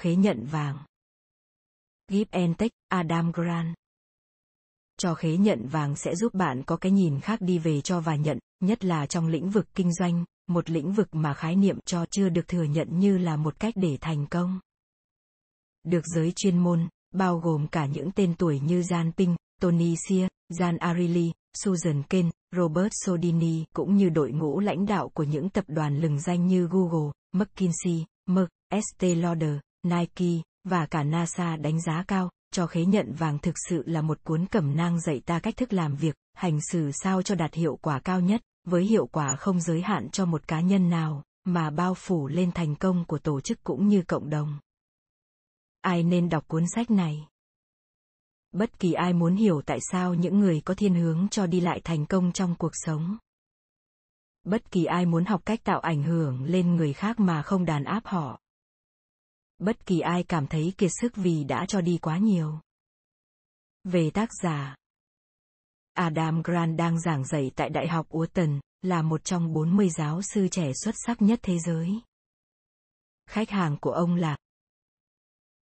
khế nhận vàng. Give and Take, Adam Grant cho khế nhận vàng sẽ giúp bạn có cái nhìn khác đi về cho và nhận, nhất là trong lĩnh vực kinh doanh, một lĩnh vực mà khái niệm cho chưa được thừa nhận như là một cách để thành công. Được giới chuyên môn, bao gồm cả những tên tuổi như Jan Ping, Tony Sear, Jan Arili, Susan Ken, Robert Sodini cũng như đội ngũ lãnh đạo của những tập đoàn lừng danh như Google, McKinsey, Merck, Estée Lauder, Nike, và cả NASA đánh giá cao, cho khế nhận vàng thực sự là một cuốn cẩm nang dạy ta cách thức làm việc, hành xử sao cho đạt hiệu quả cao nhất, với hiệu quả không giới hạn cho một cá nhân nào, mà bao phủ lên thành công của tổ chức cũng như cộng đồng. Ai nên đọc cuốn sách này? Bất kỳ ai muốn hiểu tại sao những người có thiên hướng cho đi lại thành công trong cuộc sống. Bất kỳ ai muốn học cách tạo ảnh hưởng lên người khác mà không đàn áp họ bất kỳ ai cảm thấy kiệt sức vì đã cho đi quá nhiều. Về tác giả Adam Grant đang giảng dạy tại Đại học Wharton, là một trong 40 giáo sư trẻ xuất sắc nhất thế giới. Khách hàng của ông là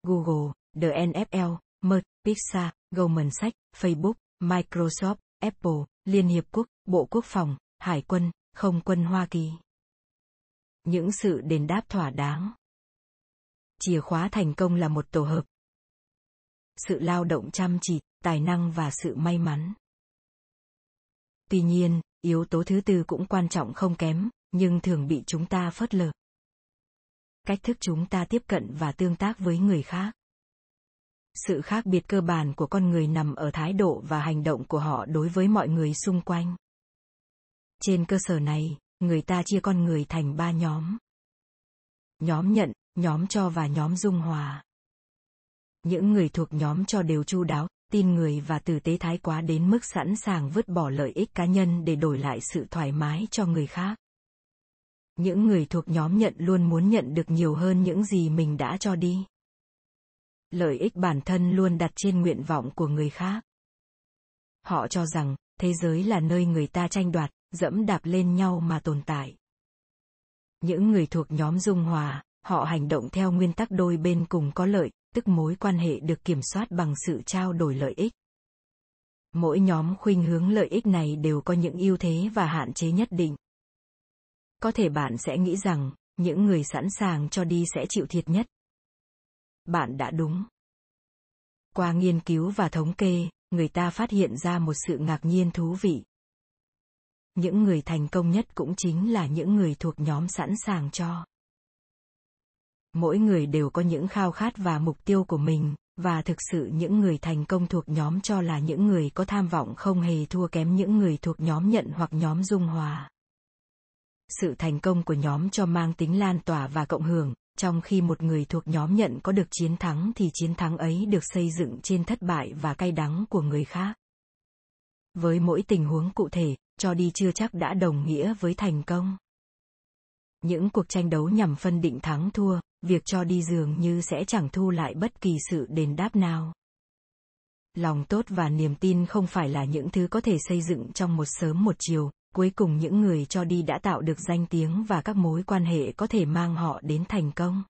Google, The NFL, Merck, Pixar, Goldman Sachs, Facebook, Microsoft, Apple, Liên Hiệp Quốc, Bộ Quốc phòng, Hải quân, Không quân Hoa Kỳ. Những sự đền đáp thỏa đáng chìa khóa thành công là một tổ hợp. Sự lao động chăm chỉ, tài năng và sự may mắn. Tuy nhiên, yếu tố thứ tư cũng quan trọng không kém, nhưng thường bị chúng ta phớt lờ. Cách thức chúng ta tiếp cận và tương tác với người khác. Sự khác biệt cơ bản của con người nằm ở thái độ và hành động của họ đối với mọi người xung quanh. Trên cơ sở này, người ta chia con người thành ba nhóm. Nhóm nhận nhóm cho và nhóm dung hòa. Những người thuộc nhóm cho đều chu đáo, tin người và tử tế thái quá đến mức sẵn sàng vứt bỏ lợi ích cá nhân để đổi lại sự thoải mái cho người khác. Những người thuộc nhóm nhận luôn muốn nhận được nhiều hơn những gì mình đã cho đi. Lợi ích bản thân luôn đặt trên nguyện vọng của người khác. Họ cho rằng, thế giới là nơi người ta tranh đoạt, dẫm đạp lên nhau mà tồn tại. Những người thuộc nhóm dung hòa, họ hành động theo nguyên tắc đôi bên cùng có lợi, tức mối quan hệ được kiểm soát bằng sự trao đổi lợi ích. Mỗi nhóm khuynh hướng lợi ích này đều có những ưu thế và hạn chế nhất định. Có thể bạn sẽ nghĩ rằng, những người sẵn sàng cho đi sẽ chịu thiệt nhất. Bạn đã đúng. Qua nghiên cứu và thống kê, người ta phát hiện ra một sự ngạc nhiên thú vị. Những người thành công nhất cũng chính là những người thuộc nhóm sẵn sàng cho mỗi người đều có những khao khát và mục tiêu của mình, và thực sự những người thành công thuộc nhóm cho là những người có tham vọng không hề thua kém những người thuộc nhóm nhận hoặc nhóm dung hòa. Sự thành công của nhóm cho mang tính lan tỏa và cộng hưởng, trong khi một người thuộc nhóm nhận có được chiến thắng thì chiến thắng ấy được xây dựng trên thất bại và cay đắng của người khác. Với mỗi tình huống cụ thể, cho đi chưa chắc đã đồng nghĩa với thành công. Những cuộc tranh đấu nhằm phân định thắng thua việc cho đi dường như sẽ chẳng thu lại bất kỳ sự đền đáp nào. Lòng tốt và niềm tin không phải là những thứ có thể xây dựng trong một sớm một chiều, cuối cùng những người cho đi đã tạo được danh tiếng và các mối quan hệ có thể mang họ đến thành công.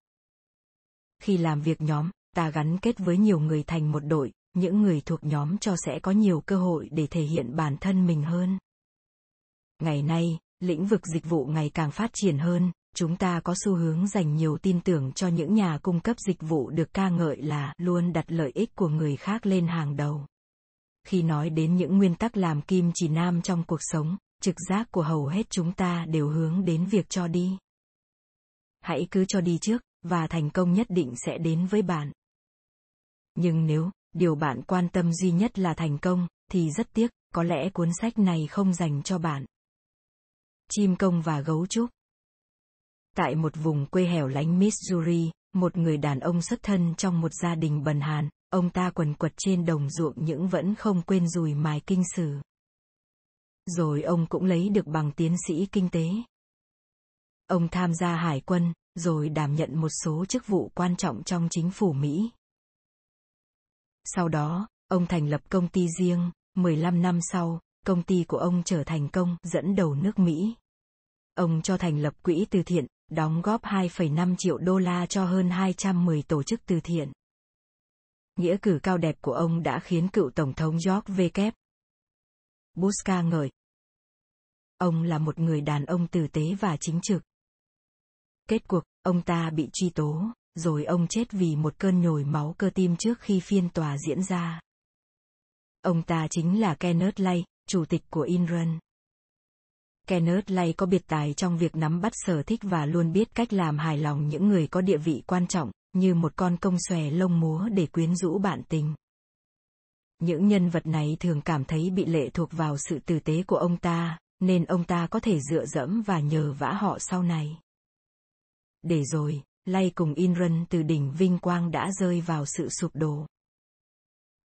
Khi làm việc nhóm, ta gắn kết với nhiều người thành một đội, những người thuộc nhóm cho sẽ có nhiều cơ hội để thể hiện bản thân mình hơn. Ngày nay, lĩnh vực dịch vụ ngày càng phát triển hơn chúng ta có xu hướng dành nhiều tin tưởng cho những nhà cung cấp dịch vụ được ca ngợi là luôn đặt lợi ích của người khác lên hàng đầu. Khi nói đến những nguyên tắc làm kim chỉ nam trong cuộc sống, trực giác của hầu hết chúng ta đều hướng đến việc cho đi. Hãy cứ cho đi trước, và thành công nhất định sẽ đến với bạn. Nhưng nếu điều bạn quan tâm duy nhất là thành công, thì rất tiếc, có lẽ cuốn sách này không dành cho bạn. Chim công và gấu trúc. Tại một vùng quê hẻo lánh Missouri, một người đàn ông xuất thân trong một gia đình bần hàn, ông ta quần quật trên đồng ruộng những vẫn không quên rùi mài kinh sử. Rồi ông cũng lấy được bằng tiến sĩ kinh tế. Ông tham gia hải quân, rồi đảm nhận một số chức vụ quan trọng trong chính phủ Mỹ. Sau đó, ông thành lập công ty riêng, 15 năm sau, công ty của ông trở thành công dẫn đầu nước Mỹ. Ông cho thành lập quỹ từ thiện, đóng góp 2,5 triệu đô la cho hơn 210 tổ chức từ thiện. Nghĩa cử cao đẹp của ông đã khiến cựu Tổng thống George W. Bush ca ngợi. Ông là một người đàn ông tử tế và chính trực. Kết cuộc, ông ta bị truy tố, rồi ông chết vì một cơn nhồi máu cơ tim trước khi phiên tòa diễn ra. Ông ta chính là Kenneth Lay, chủ tịch của Inrun. Kenneth Lay có biệt tài trong việc nắm bắt sở thích và luôn biết cách làm hài lòng những người có địa vị quan trọng, như một con công xòe lông múa để quyến rũ bạn tình. Những nhân vật này thường cảm thấy bị lệ thuộc vào sự tử tế của ông ta, nên ông ta có thể dựa dẫm và nhờ vả họ sau này. Để rồi, Lay cùng Inran từ đỉnh vinh quang đã rơi vào sự sụp đổ.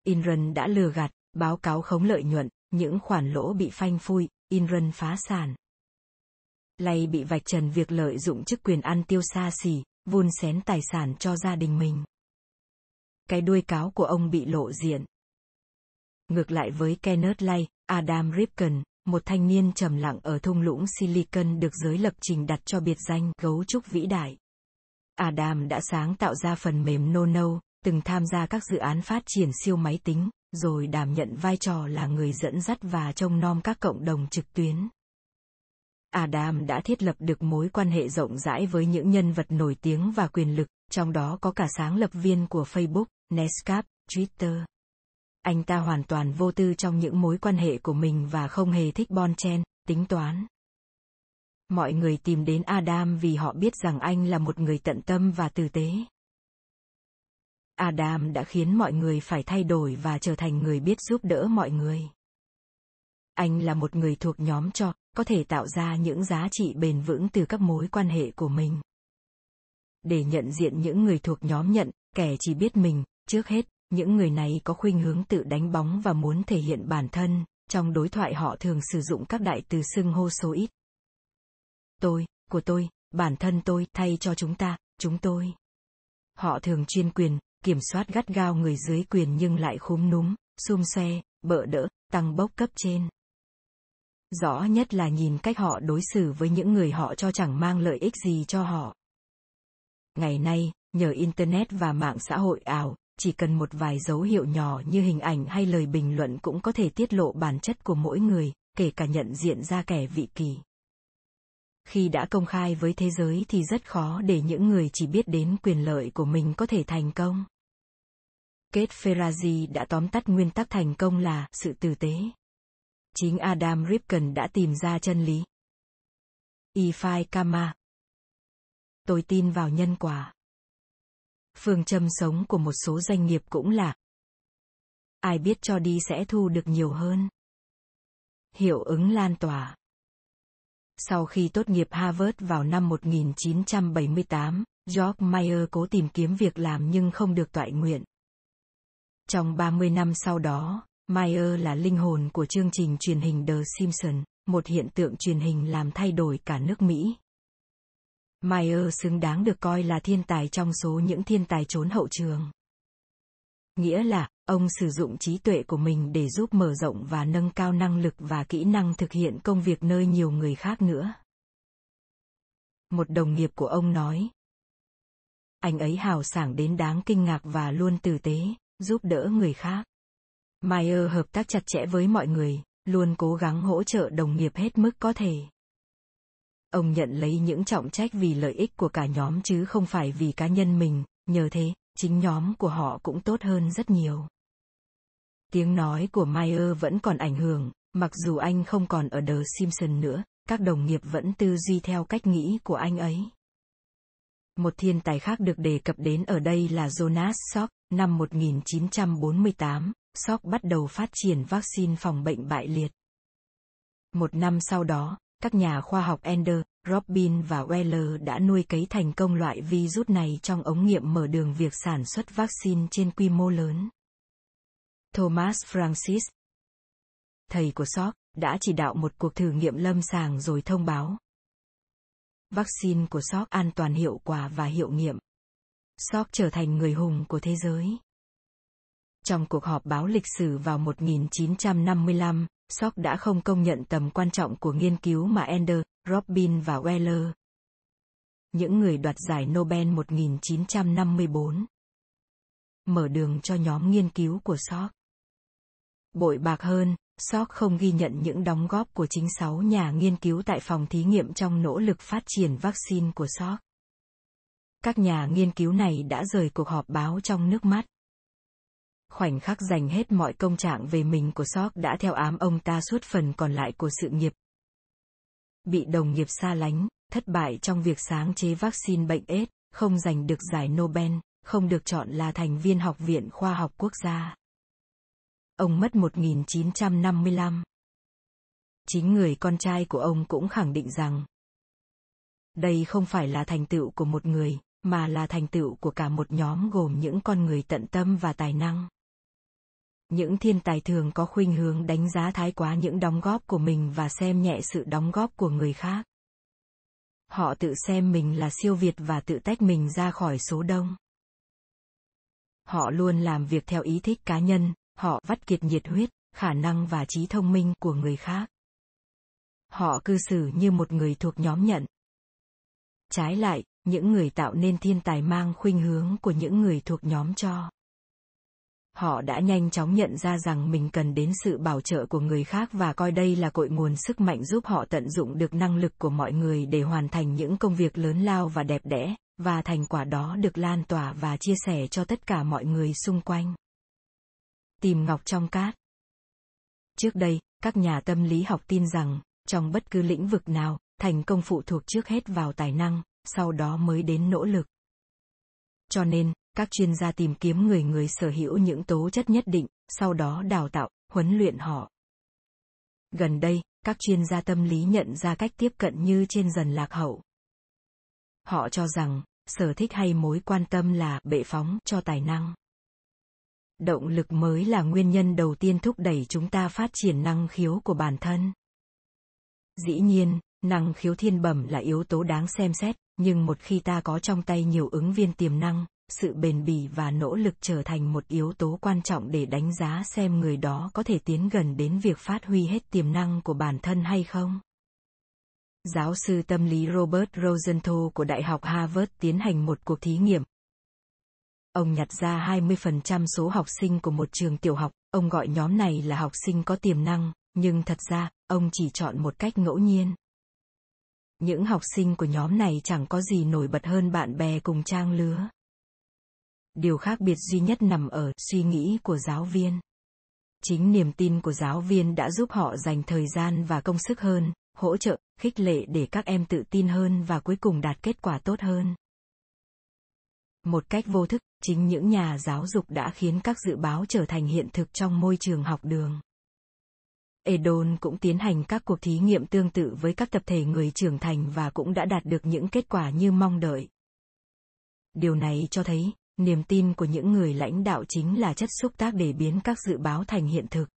Inran đã lừa gạt, báo cáo khống lợi nhuận, những khoản lỗ bị phanh phui, Inrun phá sản. Lay bị vạch trần việc lợi dụng chức quyền ăn tiêu xa xỉ, vun xén tài sản cho gia đình mình. Cái đuôi cáo của ông bị lộ diện. Ngược lại với Kenneth Lay, Adam Ripken, một thanh niên trầm lặng ở thung lũng Silicon được giới lập trình đặt cho biệt danh gấu trúc vĩ đại. Adam đã sáng tạo ra phần mềm Nono, từng tham gia các dự án phát triển siêu máy tính, rồi đảm nhận vai trò là người dẫn dắt và trông nom các cộng đồng trực tuyến. Adam đã thiết lập được mối quan hệ rộng rãi với những nhân vật nổi tiếng và quyền lực, trong đó có cả sáng lập viên của Facebook, Netscape, Twitter. Anh ta hoàn toàn vô tư trong những mối quan hệ của mình và không hề thích bon chen, tính toán. Mọi người tìm đến Adam vì họ biết rằng anh là một người tận tâm và tử tế. Adam đã khiến mọi người phải thay đổi và trở thành người biết giúp đỡ mọi người. Anh là một người thuộc nhóm cho, có thể tạo ra những giá trị bền vững từ các mối quan hệ của mình. Để nhận diện những người thuộc nhóm nhận, kẻ chỉ biết mình, trước hết, những người này có khuynh hướng tự đánh bóng và muốn thể hiện bản thân, trong đối thoại họ thường sử dụng các đại từ xưng hô số ít. Tôi, của tôi, bản thân tôi thay cho chúng ta, chúng tôi. Họ thường chuyên quyền, kiểm soát gắt gao người dưới quyền nhưng lại khúm núm, xung xoe, bợ đỡ, tăng bốc cấp trên. Rõ nhất là nhìn cách họ đối xử với những người họ cho chẳng mang lợi ích gì cho họ. Ngày nay, nhờ Internet và mạng xã hội ảo, chỉ cần một vài dấu hiệu nhỏ như hình ảnh hay lời bình luận cũng có thể tiết lộ bản chất của mỗi người, kể cả nhận diện ra kẻ vị kỳ. Khi đã công khai với thế giới thì rất khó để những người chỉ biết đến quyền lợi của mình có thể thành công. Kết Ferrazzi đã tóm tắt nguyên tắc thành công là sự tử tế. Chính Adam Ripken đã tìm ra chân lý. Ifai Kama Tôi tin vào nhân quả. Phương châm sống của một số doanh nghiệp cũng là ai biết cho đi sẽ thu được nhiều hơn. Hiệu ứng lan tỏa Sau khi tốt nghiệp Harvard vào năm 1978, George Mayer cố tìm kiếm việc làm nhưng không được toại nguyện. Trong 30 năm sau đó, Mayer là linh hồn của chương trình truyền hình The Simpsons, một hiện tượng truyền hình làm thay đổi cả nước Mỹ. Mayer xứng đáng được coi là thiên tài trong số những thiên tài trốn hậu trường. Nghĩa là, ông sử dụng trí tuệ của mình để giúp mở rộng và nâng cao năng lực và kỹ năng thực hiện công việc nơi nhiều người khác nữa. Một đồng nghiệp của ông nói. Anh ấy hào sảng đến đáng kinh ngạc và luôn tử tế, giúp đỡ người khác. Mayer hợp tác chặt chẽ với mọi người, luôn cố gắng hỗ trợ đồng nghiệp hết mức có thể. Ông nhận lấy những trọng trách vì lợi ích của cả nhóm chứ không phải vì cá nhân mình, nhờ thế, chính nhóm của họ cũng tốt hơn rất nhiều. Tiếng nói của Mayer vẫn còn ảnh hưởng, mặc dù anh không còn ở The Simpson nữa, các đồng nghiệp vẫn tư duy theo cách nghĩ của anh ấy. Một thiên tài khác được đề cập đến ở đây là Jonas Salk, năm 1948, Salk bắt đầu phát triển vaccine phòng bệnh bại liệt. Một năm sau đó, các nhà khoa học Ender, Robin và Weller đã nuôi cấy thành công loại virus này trong ống nghiệm mở đường việc sản xuất vaccine trên quy mô lớn. Thomas Francis, thầy của Salk, đã chỉ đạo một cuộc thử nghiệm lâm sàng rồi thông báo. Vaccine của Salk an toàn hiệu quả và hiệu nghiệm. Salk trở thành người hùng của thế giới. Trong cuộc họp báo lịch sử vào 1955, Salk đã không công nhận tầm quan trọng của nghiên cứu mà Ender, Robin và Weller những người đoạt giải Nobel 1954. Mở đường cho nhóm nghiên cứu của Salk. Bội bạc hơn, Salk không ghi nhận những đóng góp của chính sáu nhà nghiên cứu tại phòng thí nghiệm trong nỗ lực phát triển vaccine của Salk. Các nhà nghiên cứu này đã rời cuộc họp báo trong nước mắt. Khoảnh khắc dành hết mọi công trạng về mình của Salk đã theo ám ông ta suốt phần còn lại của sự nghiệp. Bị đồng nghiệp xa lánh, thất bại trong việc sáng chế vaccine bệnh AIDS, không giành được giải Nobel, không được chọn là thành viên Học viện Khoa học Quốc gia. Ông mất 1955. Chính người con trai của ông cũng khẳng định rằng đây không phải là thành tựu của một người, mà là thành tựu của cả một nhóm gồm những con người tận tâm và tài năng. Những thiên tài thường có khuynh hướng đánh giá thái quá những đóng góp của mình và xem nhẹ sự đóng góp của người khác. Họ tự xem mình là siêu việt và tự tách mình ra khỏi số đông. Họ luôn làm việc theo ý thích cá nhân, họ vắt kiệt nhiệt huyết, khả năng và trí thông minh của người khác. Họ cư xử như một người thuộc nhóm nhận. Trái lại, những người tạo nên thiên tài mang khuynh hướng của những người thuộc nhóm cho họ đã nhanh chóng nhận ra rằng mình cần đến sự bảo trợ của người khác và coi đây là cội nguồn sức mạnh giúp họ tận dụng được năng lực của mọi người để hoàn thành những công việc lớn lao và đẹp đẽ và thành quả đó được lan tỏa và chia sẻ cho tất cả mọi người xung quanh tìm ngọc trong cát. Trước đây, các nhà tâm lý học tin rằng, trong bất cứ lĩnh vực nào, thành công phụ thuộc trước hết vào tài năng, sau đó mới đến nỗ lực. Cho nên, các chuyên gia tìm kiếm người người sở hữu những tố chất nhất định, sau đó đào tạo, huấn luyện họ. Gần đây, các chuyên gia tâm lý nhận ra cách tiếp cận như trên dần lạc hậu. Họ cho rằng, sở thích hay mối quan tâm là bệ phóng cho tài năng động lực mới là nguyên nhân đầu tiên thúc đẩy chúng ta phát triển năng khiếu của bản thân. Dĩ nhiên, năng khiếu thiên bẩm là yếu tố đáng xem xét, nhưng một khi ta có trong tay nhiều ứng viên tiềm năng, sự bền bỉ và nỗ lực trở thành một yếu tố quan trọng để đánh giá xem người đó có thể tiến gần đến việc phát huy hết tiềm năng của bản thân hay không. Giáo sư tâm lý robert rosenthal của đại học harvard tiến hành một cuộc thí nghiệm ông nhặt ra 20% số học sinh của một trường tiểu học. Ông gọi nhóm này là học sinh có tiềm năng, nhưng thật ra, ông chỉ chọn một cách ngẫu nhiên. Những học sinh của nhóm này chẳng có gì nổi bật hơn bạn bè cùng trang lứa. Điều khác biệt duy nhất nằm ở suy nghĩ của giáo viên. Chính niềm tin của giáo viên đã giúp họ dành thời gian và công sức hơn, hỗ trợ, khích lệ để các em tự tin hơn và cuối cùng đạt kết quả tốt hơn một cách vô thức chính những nhà giáo dục đã khiến các dự báo trở thành hiện thực trong môi trường học đường Edon cũng tiến hành các cuộc thí nghiệm tương tự với các tập thể người trưởng thành và cũng đã đạt được những kết quả như mong đợi. Điều này cho thấy, niềm tin của những người lãnh đạo chính là chất xúc tác để biến các dự báo thành hiện thực.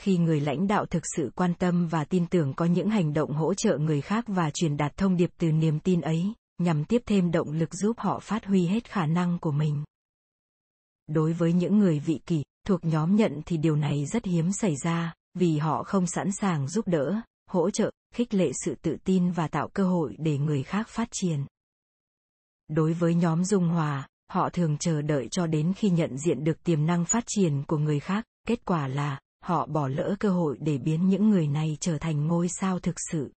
Khi người lãnh đạo thực sự quan tâm và tin tưởng có những hành động hỗ trợ người khác và truyền đạt thông điệp từ niềm tin ấy, nhằm tiếp thêm động lực giúp họ phát huy hết khả năng của mình. Đối với những người vị kỷ, thuộc nhóm nhận thì điều này rất hiếm xảy ra, vì họ không sẵn sàng giúp đỡ, hỗ trợ, khích lệ sự tự tin và tạo cơ hội để người khác phát triển. Đối với nhóm dung hòa, họ thường chờ đợi cho đến khi nhận diện được tiềm năng phát triển của người khác, kết quả là họ bỏ lỡ cơ hội để biến những người này trở thành ngôi sao thực sự.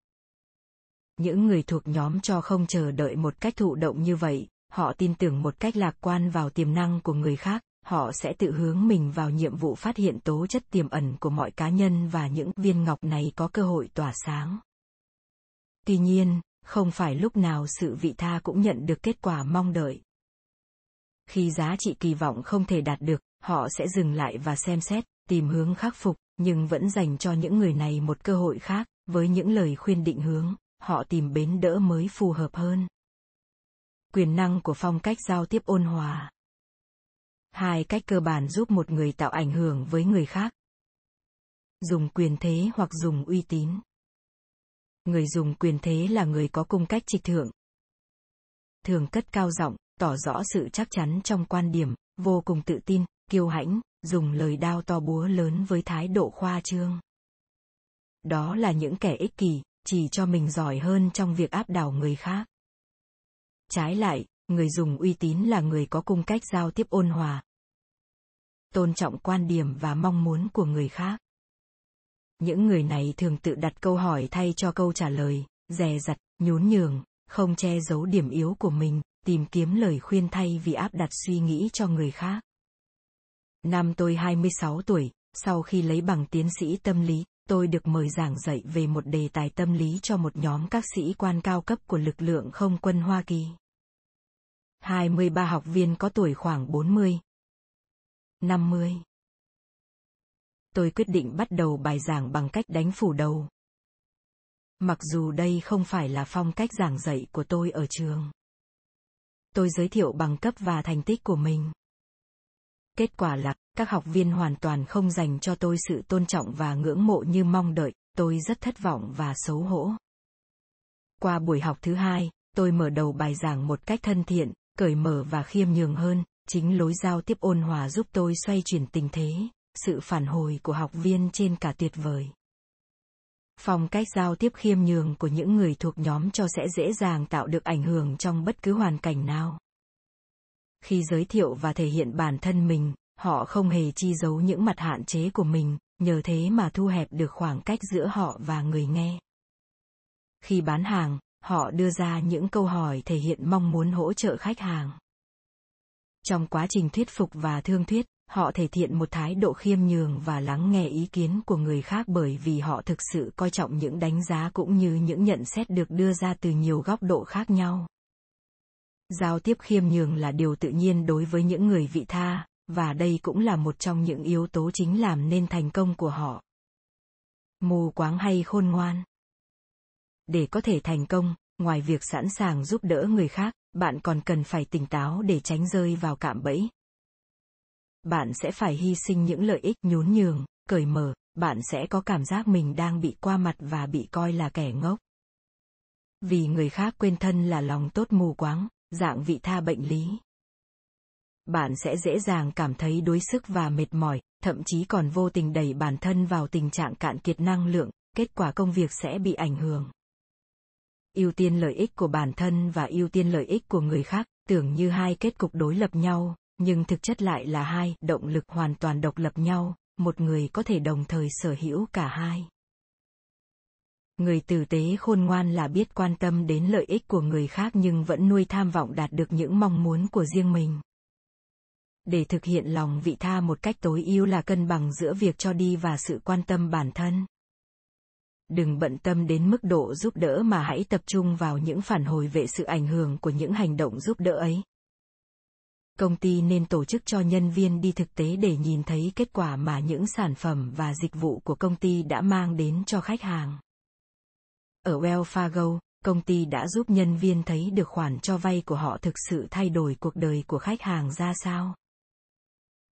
Những người thuộc nhóm cho không chờ đợi một cách thụ động như vậy, họ tin tưởng một cách lạc quan vào tiềm năng của người khác, họ sẽ tự hướng mình vào nhiệm vụ phát hiện tố chất tiềm ẩn của mọi cá nhân và những viên ngọc này có cơ hội tỏa sáng. Tuy nhiên, không phải lúc nào sự vị tha cũng nhận được kết quả mong đợi. Khi giá trị kỳ vọng không thể đạt được, họ sẽ dừng lại và xem xét, tìm hướng khắc phục, nhưng vẫn dành cho những người này một cơ hội khác, với những lời khuyên định hướng, họ tìm bến đỡ mới phù hợp hơn. Quyền năng của phong cách giao tiếp ôn hòa. Hai cách cơ bản giúp một người tạo ảnh hưởng với người khác. Dùng quyền thế hoặc dùng uy tín. Người dùng quyền thế là người có cung cách trịch thượng. Thường cất cao giọng, tỏ rõ sự chắc chắn trong quan điểm, vô cùng tự tin, kiêu hãnh, dùng lời đao to búa lớn với thái độ khoa trương. Đó là những kẻ ích kỷ, chỉ cho mình giỏi hơn trong việc áp đảo người khác. Trái lại, người dùng uy tín là người có cung cách giao tiếp ôn hòa. Tôn trọng quan điểm và mong muốn của người khác. Những người này thường tự đặt câu hỏi thay cho câu trả lời, dè dặt, nhún nhường, không che giấu điểm yếu của mình, tìm kiếm lời khuyên thay vì áp đặt suy nghĩ cho người khác. Năm tôi 26 tuổi, sau khi lấy bằng tiến sĩ tâm lý, tôi được mời giảng dạy về một đề tài tâm lý cho một nhóm các sĩ quan cao cấp của lực lượng không quân Hoa Kỳ. 23 học viên có tuổi khoảng 40, 50. Tôi quyết định bắt đầu bài giảng bằng cách đánh phủ đầu. Mặc dù đây không phải là phong cách giảng dạy của tôi ở trường. Tôi giới thiệu bằng cấp và thành tích của mình. Kết quả là, các học viên hoàn toàn không dành cho tôi sự tôn trọng và ngưỡng mộ như mong đợi, tôi rất thất vọng và xấu hổ. Qua buổi học thứ hai, tôi mở đầu bài giảng một cách thân thiện, cởi mở và khiêm nhường hơn, chính lối giao tiếp ôn hòa giúp tôi xoay chuyển tình thế, sự phản hồi của học viên trên cả tuyệt vời. Phong cách giao tiếp khiêm nhường của những người thuộc nhóm cho sẽ dễ dàng tạo được ảnh hưởng trong bất cứ hoàn cảnh nào. Khi giới thiệu và thể hiện bản thân mình, họ không hề chi giấu những mặt hạn chế của mình, nhờ thế mà thu hẹp được khoảng cách giữa họ và người nghe. Khi bán hàng, họ đưa ra những câu hỏi thể hiện mong muốn hỗ trợ khách hàng. Trong quá trình thuyết phục và thương thuyết, họ thể hiện một thái độ khiêm nhường và lắng nghe ý kiến của người khác bởi vì họ thực sự coi trọng những đánh giá cũng như những nhận xét được đưa ra từ nhiều góc độ khác nhau giao tiếp khiêm nhường là điều tự nhiên đối với những người vị tha, và đây cũng là một trong những yếu tố chính làm nên thành công của họ. Mù quáng hay khôn ngoan. Để có thể thành công, ngoài việc sẵn sàng giúp đỡ người khác, bạn còn cần phải tỉnh táo để tránh rơi vào cạm bẫy. Bạn sẽ phải hy sinh những lợi ích nhún nhường, cởi mở, bạn sẽ có cảm giác mình đang bị qua mặt và bị coi là kẻ ngốc. Vì người khác quên thân là lòng tốt mù quáng dạng vị tha bệnh lý. Bạn sẽ dễ dàng cảm thấy đuối sức và mệt mỏi, thậm chí còn vô tình đẩy bản thân vào tình trạng cạn kiệt năng lượng, kết quả công việc sẽ bị ảnh hưởng. Ưu tiên lợi ích của bản thân và ưu tiên lợi ích của người khác, tưởng như hai kết cục đối lập nhau, nhưng thực chất lại là hai động lực hoàn toàn độc lập nhau, một người có thể đồng thời sở hữu cả hai người tử tế khôn ngoan là biết quan tâm đến lợi ích của người khác nhưng vẫn nuôi tham vọng đạt được những mong muốn của riêng mình. Để thực hiện lòng vị tha một cách tối ưu là cân bằng giữa việc cho đi và sự quan tâm bản thân. Đừng bận tâm đến mức độ giúp đỡ mà hãy tập trung vào những phản hồi về sự ảnh hưởng của những hành động giúp đỡ ấy. Công ty nên tổ chức cho nhân viên đi thực tế để nhìn thấy kết quả mà những sản phẩm và dịch vụ của công ty đã mang đến cho khách hàng ở Wells Fargo, công ty đã giúp nhân viên thấy được khoản cho vay của họ thực sự thay đổi cuộc đời của khách hàng ra sao.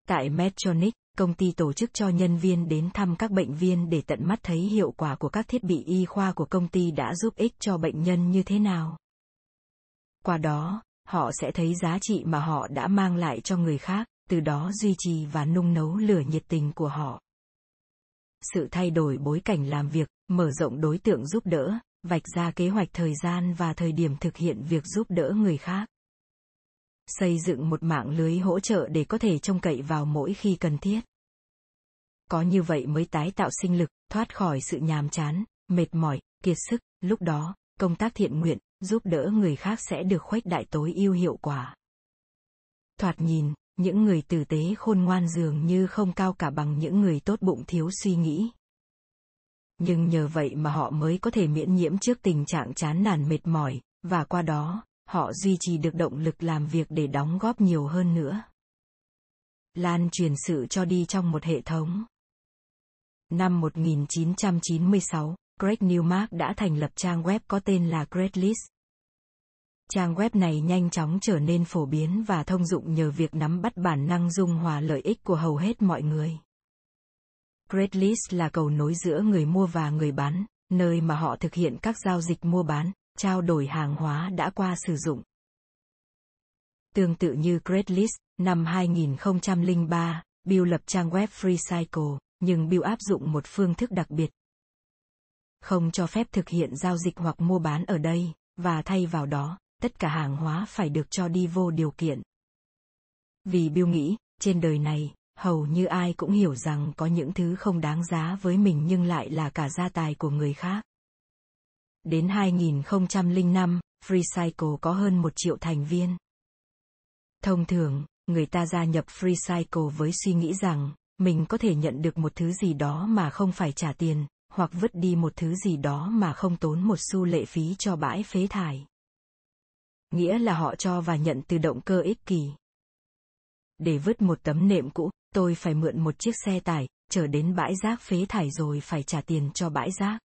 Tại Medtronic, công ty tổ chức cho nhân viên đến thăm các bệnh viên để tận mắt thấy hiệu quả của các thiết bị y khoa của công ty đã giúp ích cho bệnh nhân như thế nào. Qua đó, họ sẽ thấy giá trị mà họ đã mang lại cho người khác, từ đó duy trì và nung nấu lửa nhiệt tình của họ sự thay đổi bối cảnh làm việc, mở rộng đối tượng giúp đỡ, vạch ra kế hoạch thời gian và thời điểm thực hiện việc giúp đỡ người khác. Xây dựng một mạng lưới hỗ trợ để có thể trông cậy vào mỗi khi cần thiết. Có như vậy mới tái tạo sinh lực, thoát khỏi sự nhàm chán, mệt mỏi, kiệt sức, lúc đó, công tác thiện nguyện, giúp đỡ người khác sẽ được khuếch đại tối ưu hiệu quả. Thoạt nhìn, những người tử tế khôn ngoan dường như không cao cả bằng những người tốt bụng thiếu suy nghĩ nhưng nhờ vậy mà họ mới có thể miễn nhiễm trước tình trạng chán nản mệt mỏi và qua đó họ duy trì được động lực làm việc để đóng góp nhiều hơn nữa. Lan truyền sự cho đi trong một hệ thống. Năm 1996, Greg Newmark đã thành lập trang web có tên là Greatlist Trang web này nhanh chóng trở nên phổ biến và thông dụng nhờ việc nắm bắt bản năng dung hòa lợi ích của hầu hết mọi người. Craigslist là cầu nối giữa người mua và người bán, nơi mà họ thực hiện các giao dịch mua bán, trao đổi hàng hóa đã qua sử dụng. Tương tự như Craigslist, năm 2003, Bill lập trang web FreeCycle, nhưng Bill áp dụng một phương thức đặc biệt. Không cho phép thực hiện giao dịch hoặc mua bán ở đây, và thay vào đó, tất cả hàng hóa phải được cho đi vô điều kiện. Vì Bill nghĩ, trên đời này, hầu như ai cũng hiểu rằng có những thứ không đáng giá với mình nhưng lại là cả gia tài của người khác. Đến 2005, FreeCycle có hơn một triệu thành viên. Thông thường, người ta gia nhập FreeCycle với suy nghĩ rằng, mình có thể nhận được một thứ gì đó mà không phải trả tiền, hoặc vứt đi một thứ gì đó mà không tốn một xu lệ phí cho bãi phế thải. Nghĩa là họ cho và nhận từ động cơ ích kỷ. Để vứt một tấm nệm cũ, tôi phải mượn một chiếc xe tải, chở đến bãi rác phế thải rồi phải trả tiền cho bãi rác.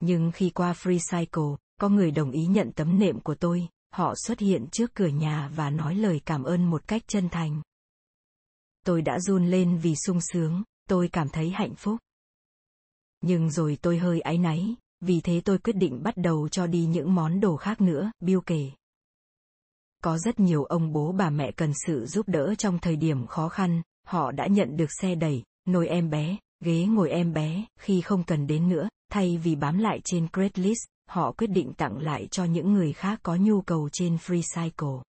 Nhưng khi qua FreeCycle, có người đồng ý nhận tấm nệm của tôi, họ xuất hiện trước cửa nhà và nói lời cảm ơn một cách chân thành. Tôi đã run lên vì sung sướng, tôi cảm thấy hạnh phúc. Nhưng rồi tôi hơi áy náy, vì thế tôi quyết định bắt đầu cho đi những món đồ khác nữa, Bill kể. Có rất nhiều ông bố bà mẹ cần sự giúp đỡ trong thời điểm khó khăn, họ đã nhận được xe đẩy, nồi em bé, ghế ngồi em bé, khi không cần đến nữa, thay vì bám lại trên Craigslist, họ quyết định tặng lại cho những người khác có nhu cầu trên FreeCycle.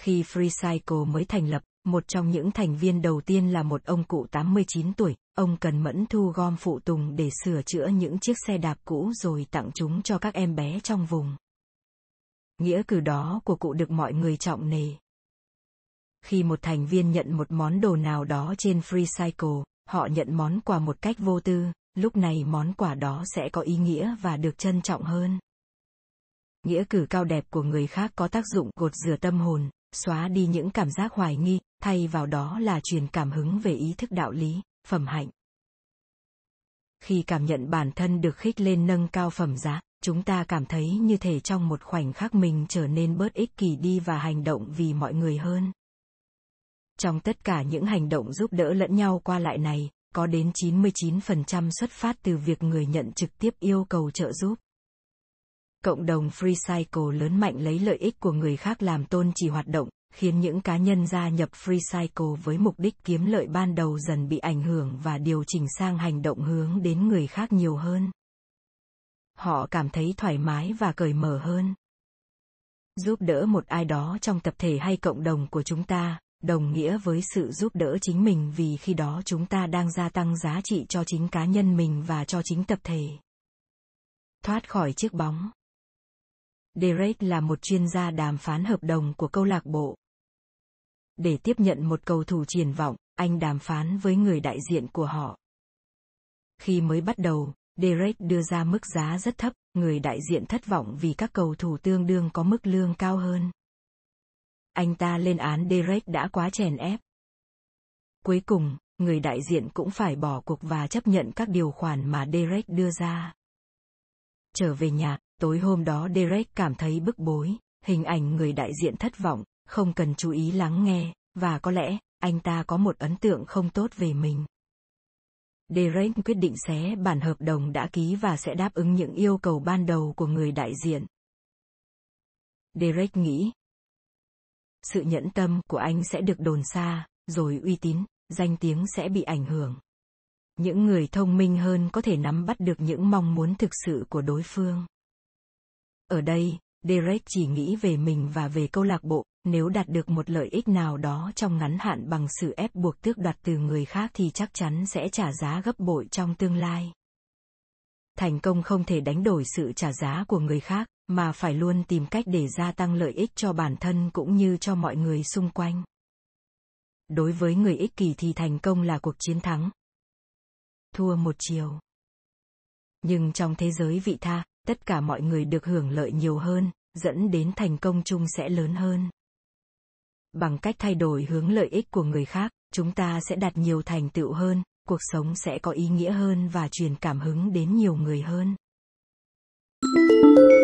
Khi FreeCycle mới thành lập, một trong những thành viên đầu tiên là một ông cụ 89 tuổi, ông cần mẫn thu gom phụ tùng để sửa chữa những chiếc xe đạp cũ rồi tặng chúng cho các em bé trong vùng. Nghĩa cử đó của cụ được mọi người trọng nề. Khi một thành viên nhận một món đồ nào đó trên FreeCycle, họ nhận món quà một cách vô tư, lúc này món quà đó sẽ có ý nghĩa và được trân trọng hơn. Nghĩa cử cao đẹp của người khác có tác dụng gột rửa tâm hồn, xóa đi những cảm giác hoài nghi, thay vào đó là truyền cảm hứng về ý thức đạo lý, phẩm hạnh. Khi cảm nhận bản thân được khích lên nâng cao phẩm giá, chúng ta cảm thấy như thể trong một khoảnh khắc mình trở nên bớt ích kỷ đi và hành động vì mọi người hơn. Trong tất cả những hành động giúp đỡ lẫn nhau qua lại này, có đến 99% xuất phát từ việc người nhận trực tiếp yêu cầu trợ giúp. Cộng đồng FreeCycle lớn mạnh lấy lợi ích của người khác làm tôn chỉ hoạt động, khiến những cá nhân gia nhập FreeCycle với mục đích kiếm lợi ban đầu dần bị ảnh hưởng và điều chỉnh sang hành động hướng đến người khác nhiều hơn. Họ cảm thấy thoải mái và cởi mở hơn. Giúp đỡ một ai đó trong tập thể hay cộng đồng của chúng ta, đồng nghĩa với sự giúp đỡ chính mình vì khi đó chúng ta đang gia tăng giá trị cho chính cá nhân mình và cho chính tập thể. Thoát khỏi chiếc bóng. Derek là một chuyên gia đàm phán hợp đồng của câu lạc bộ. Để tiếp nhận một cầu thủ triển vọng, anh đàm phán với người đại diện của họ. Khi mới bắt đầu, Derek đưa ra mức giá rất thấp, người đại diện thất vọng vì các cầu thủ tương đương có mức lương cao hơn. Anh ta lên án Derek đã quá chèn ép. Cuối cùng, người đại diện cũng phải bỏ cuộc và chấp nhận các điều khoản mà Derek đưa ra. Trở về nhà, tối hôm đó Derek cảm thấy bức bối, hình ảnh người đại diện thất vọng, không cần chú ý lắng nghe, và có lẽ, anh ta có một ấn tượng không tốt về mình. Derek quyết định xé bản hợp đồng đã ký và sẽ đáp ứng những yêu cầu ban đầu của người đại diện. Derek nghĩ, sự nhẫn tâm của anh sẽ được đồn xa, rồi uy tín, danh tiếng sẽ bị ảnh hưởng. Những người thông minh hơn có thể nắm bắt được những mong muốn thực sự của đối phương. Ở đây, Derek chỉ nghĩ về mình và về câu lạc bộ, nếu đạt được một lợi ích nào đó trong ngắn hạn bằng sự ép buộc tước đoạt từ người khác thì chắc chắn sẽ trả giá gấp bội trong tương lai. Thành công không thể đánh đổi sự trả giá của người khác, mà phải luôn tìm cách để gia tăng lợi ích cho bản thân cũng như cho mọi người xung quanh. Đối với người ích kỷ thì thành công là cuộc chiến thắng. Thua một chiều. Nhưng trong thế giới vị tha, tất cả mọi người được hưởng lợi nhiều hơn, dẫn đến thành công chung sẽ lớn hơn. Bằng cách thay đổi hướng lợi ích của người khác, chúng ta sẽ đạt nhiều thành tựu hơn, cuộc sống sẽ có ý nghĩa hơn và truyền cảm hứng đến nhiều người hơn. Thank you